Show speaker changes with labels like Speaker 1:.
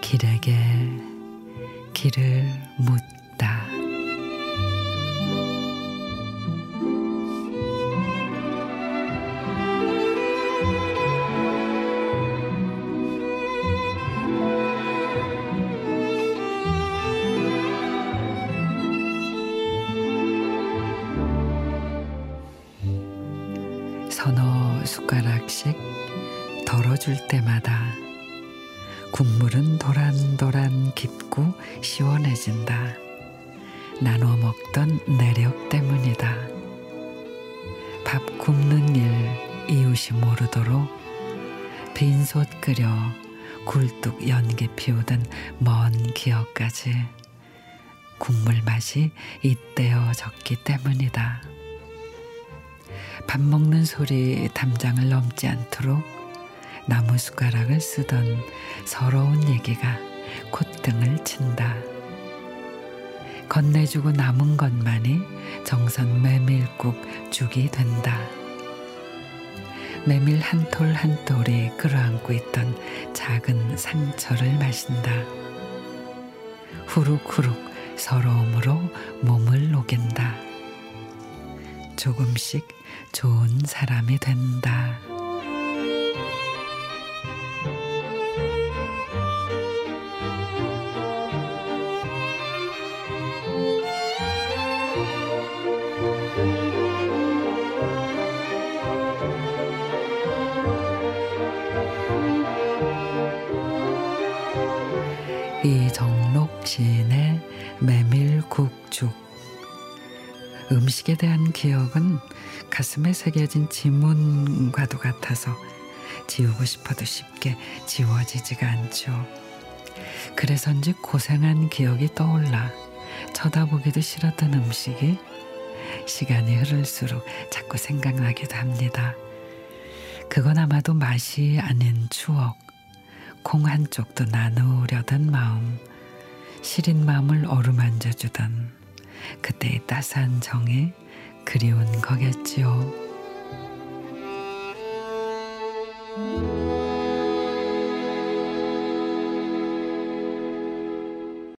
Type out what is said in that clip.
Speaker 1: 길에게 길을 묻다. 서너 숟가락씩 덜어줄 때마다 국물은 도란도란 깊고 시원해진다. 나눠 먹던 내력 때문이다. 밥 굽는 일 이웃이 모르도록 빈솥 끓여 굴뚝 연기 피우던 먼 기억까지 국물 맛이 잇대어 졌기 때문이다. 밥 먹는 소리 담장을 넘지 않도록 나무 숟가락을 쓰던 서러운 얘기가 콧등을 친다. 건네주고 남은 것만이 정선 메밀국 죽이 된다. 메밀 한 톨 한 톨이 끌어안고 있던 작은 상처를 마신다. 후룩후룩 서러움으로 몸을 녹인다. 조금씩 좋은 사람이 된다. 이정록 시인의 메밀국죽 음식에 대한 기억은 가슴에 새겨진 지문과도 같아서 지우고 싶어도 쉽게 지워지지가 않죠. 그래서인지 고생한 기억이 떠올라 쳐다보기도 싫었던 음식이 시간이 흐를수록 자꾸 생각나기도 합니다. 그건 아마도 맛이 아닌 추억. 콩 한쪽도 나누려던 마음, 시린 마음을 어루만져 주던 그때의 따스한 정에 그리운 거겠지요.